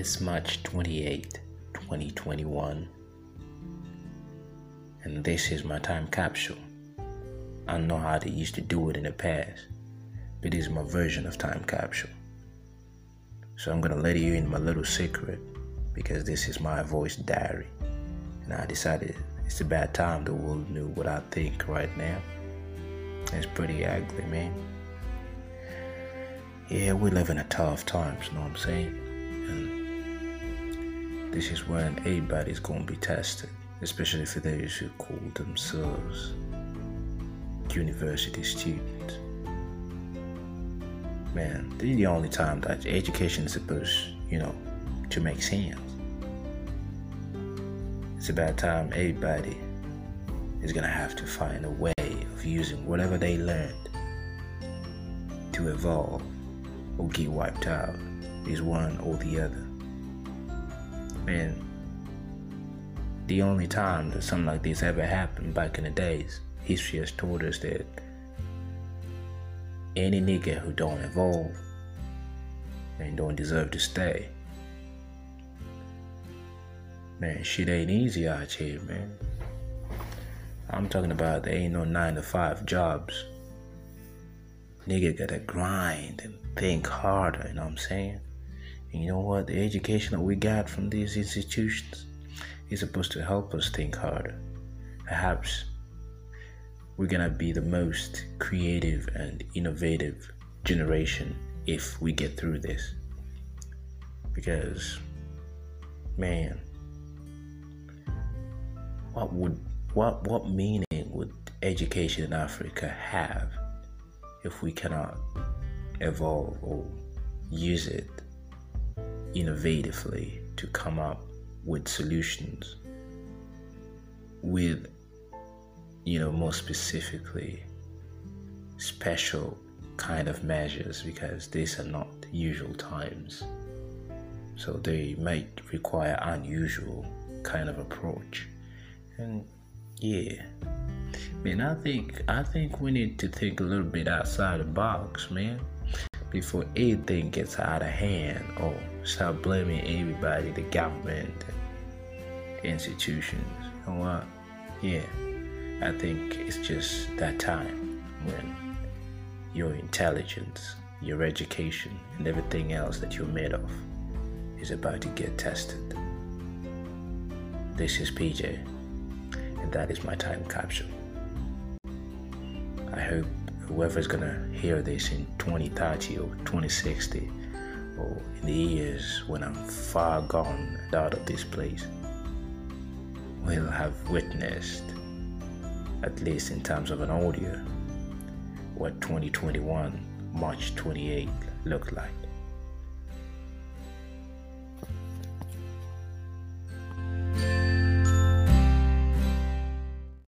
It's March 28, 2021, and this is my time capsule. I know how they used to do it in the past, but this is my version of time capsule. So I'm gonna let you in my little secret because this is my voice diary, and I decided it's about time the world knew what I think right now. It's pretty ugly, man. Yeah, we live in a tough times, you know what I'm saying? This is when everybody's gonna be tested, especially for those who call themselves university students. Man, this is the only time that education is supposed, you know, to make sense. It's about time everybody is gonna have to find a way of using whatever they learned to evolve or get wiped out is one or the other. Man, the only time that something like this ever happened back in the days, history has told us that any nigga who don't evolve and don't deserve to stay. Man, shit ain't easy out here, man. I'm talking about there ain't no nine to five jobs. Nigga gotta grind and think harder, you know what I'm saying? And you know what? The education that we got from these institutions is supposed to help us think harder. Perhaps we're gonna be the most creative and innovative generation if we get through this. Because, man, what would what what meaning would education in Africa have if we cannot evolve or use it innovatively to come up with solutions with you know more specifically special kind of measures because these are not usual times. So they might require unusual kind of approach. And yeah. Man i think i think we need to think a little bit outside the box man before anything gets out of hand or start blaming everybody the government institutions. You know what? Yeah i think it's just that time when your intelligence your education and everything else that you're made of is about to get tested. This is pj and that is my time capsule. I hope whoever's gonna hear this in 2030 or 2060 or in the years when I'm far gone out of this place will have witnessed, at least in terms of an audio, what 2021 March 28 looked like.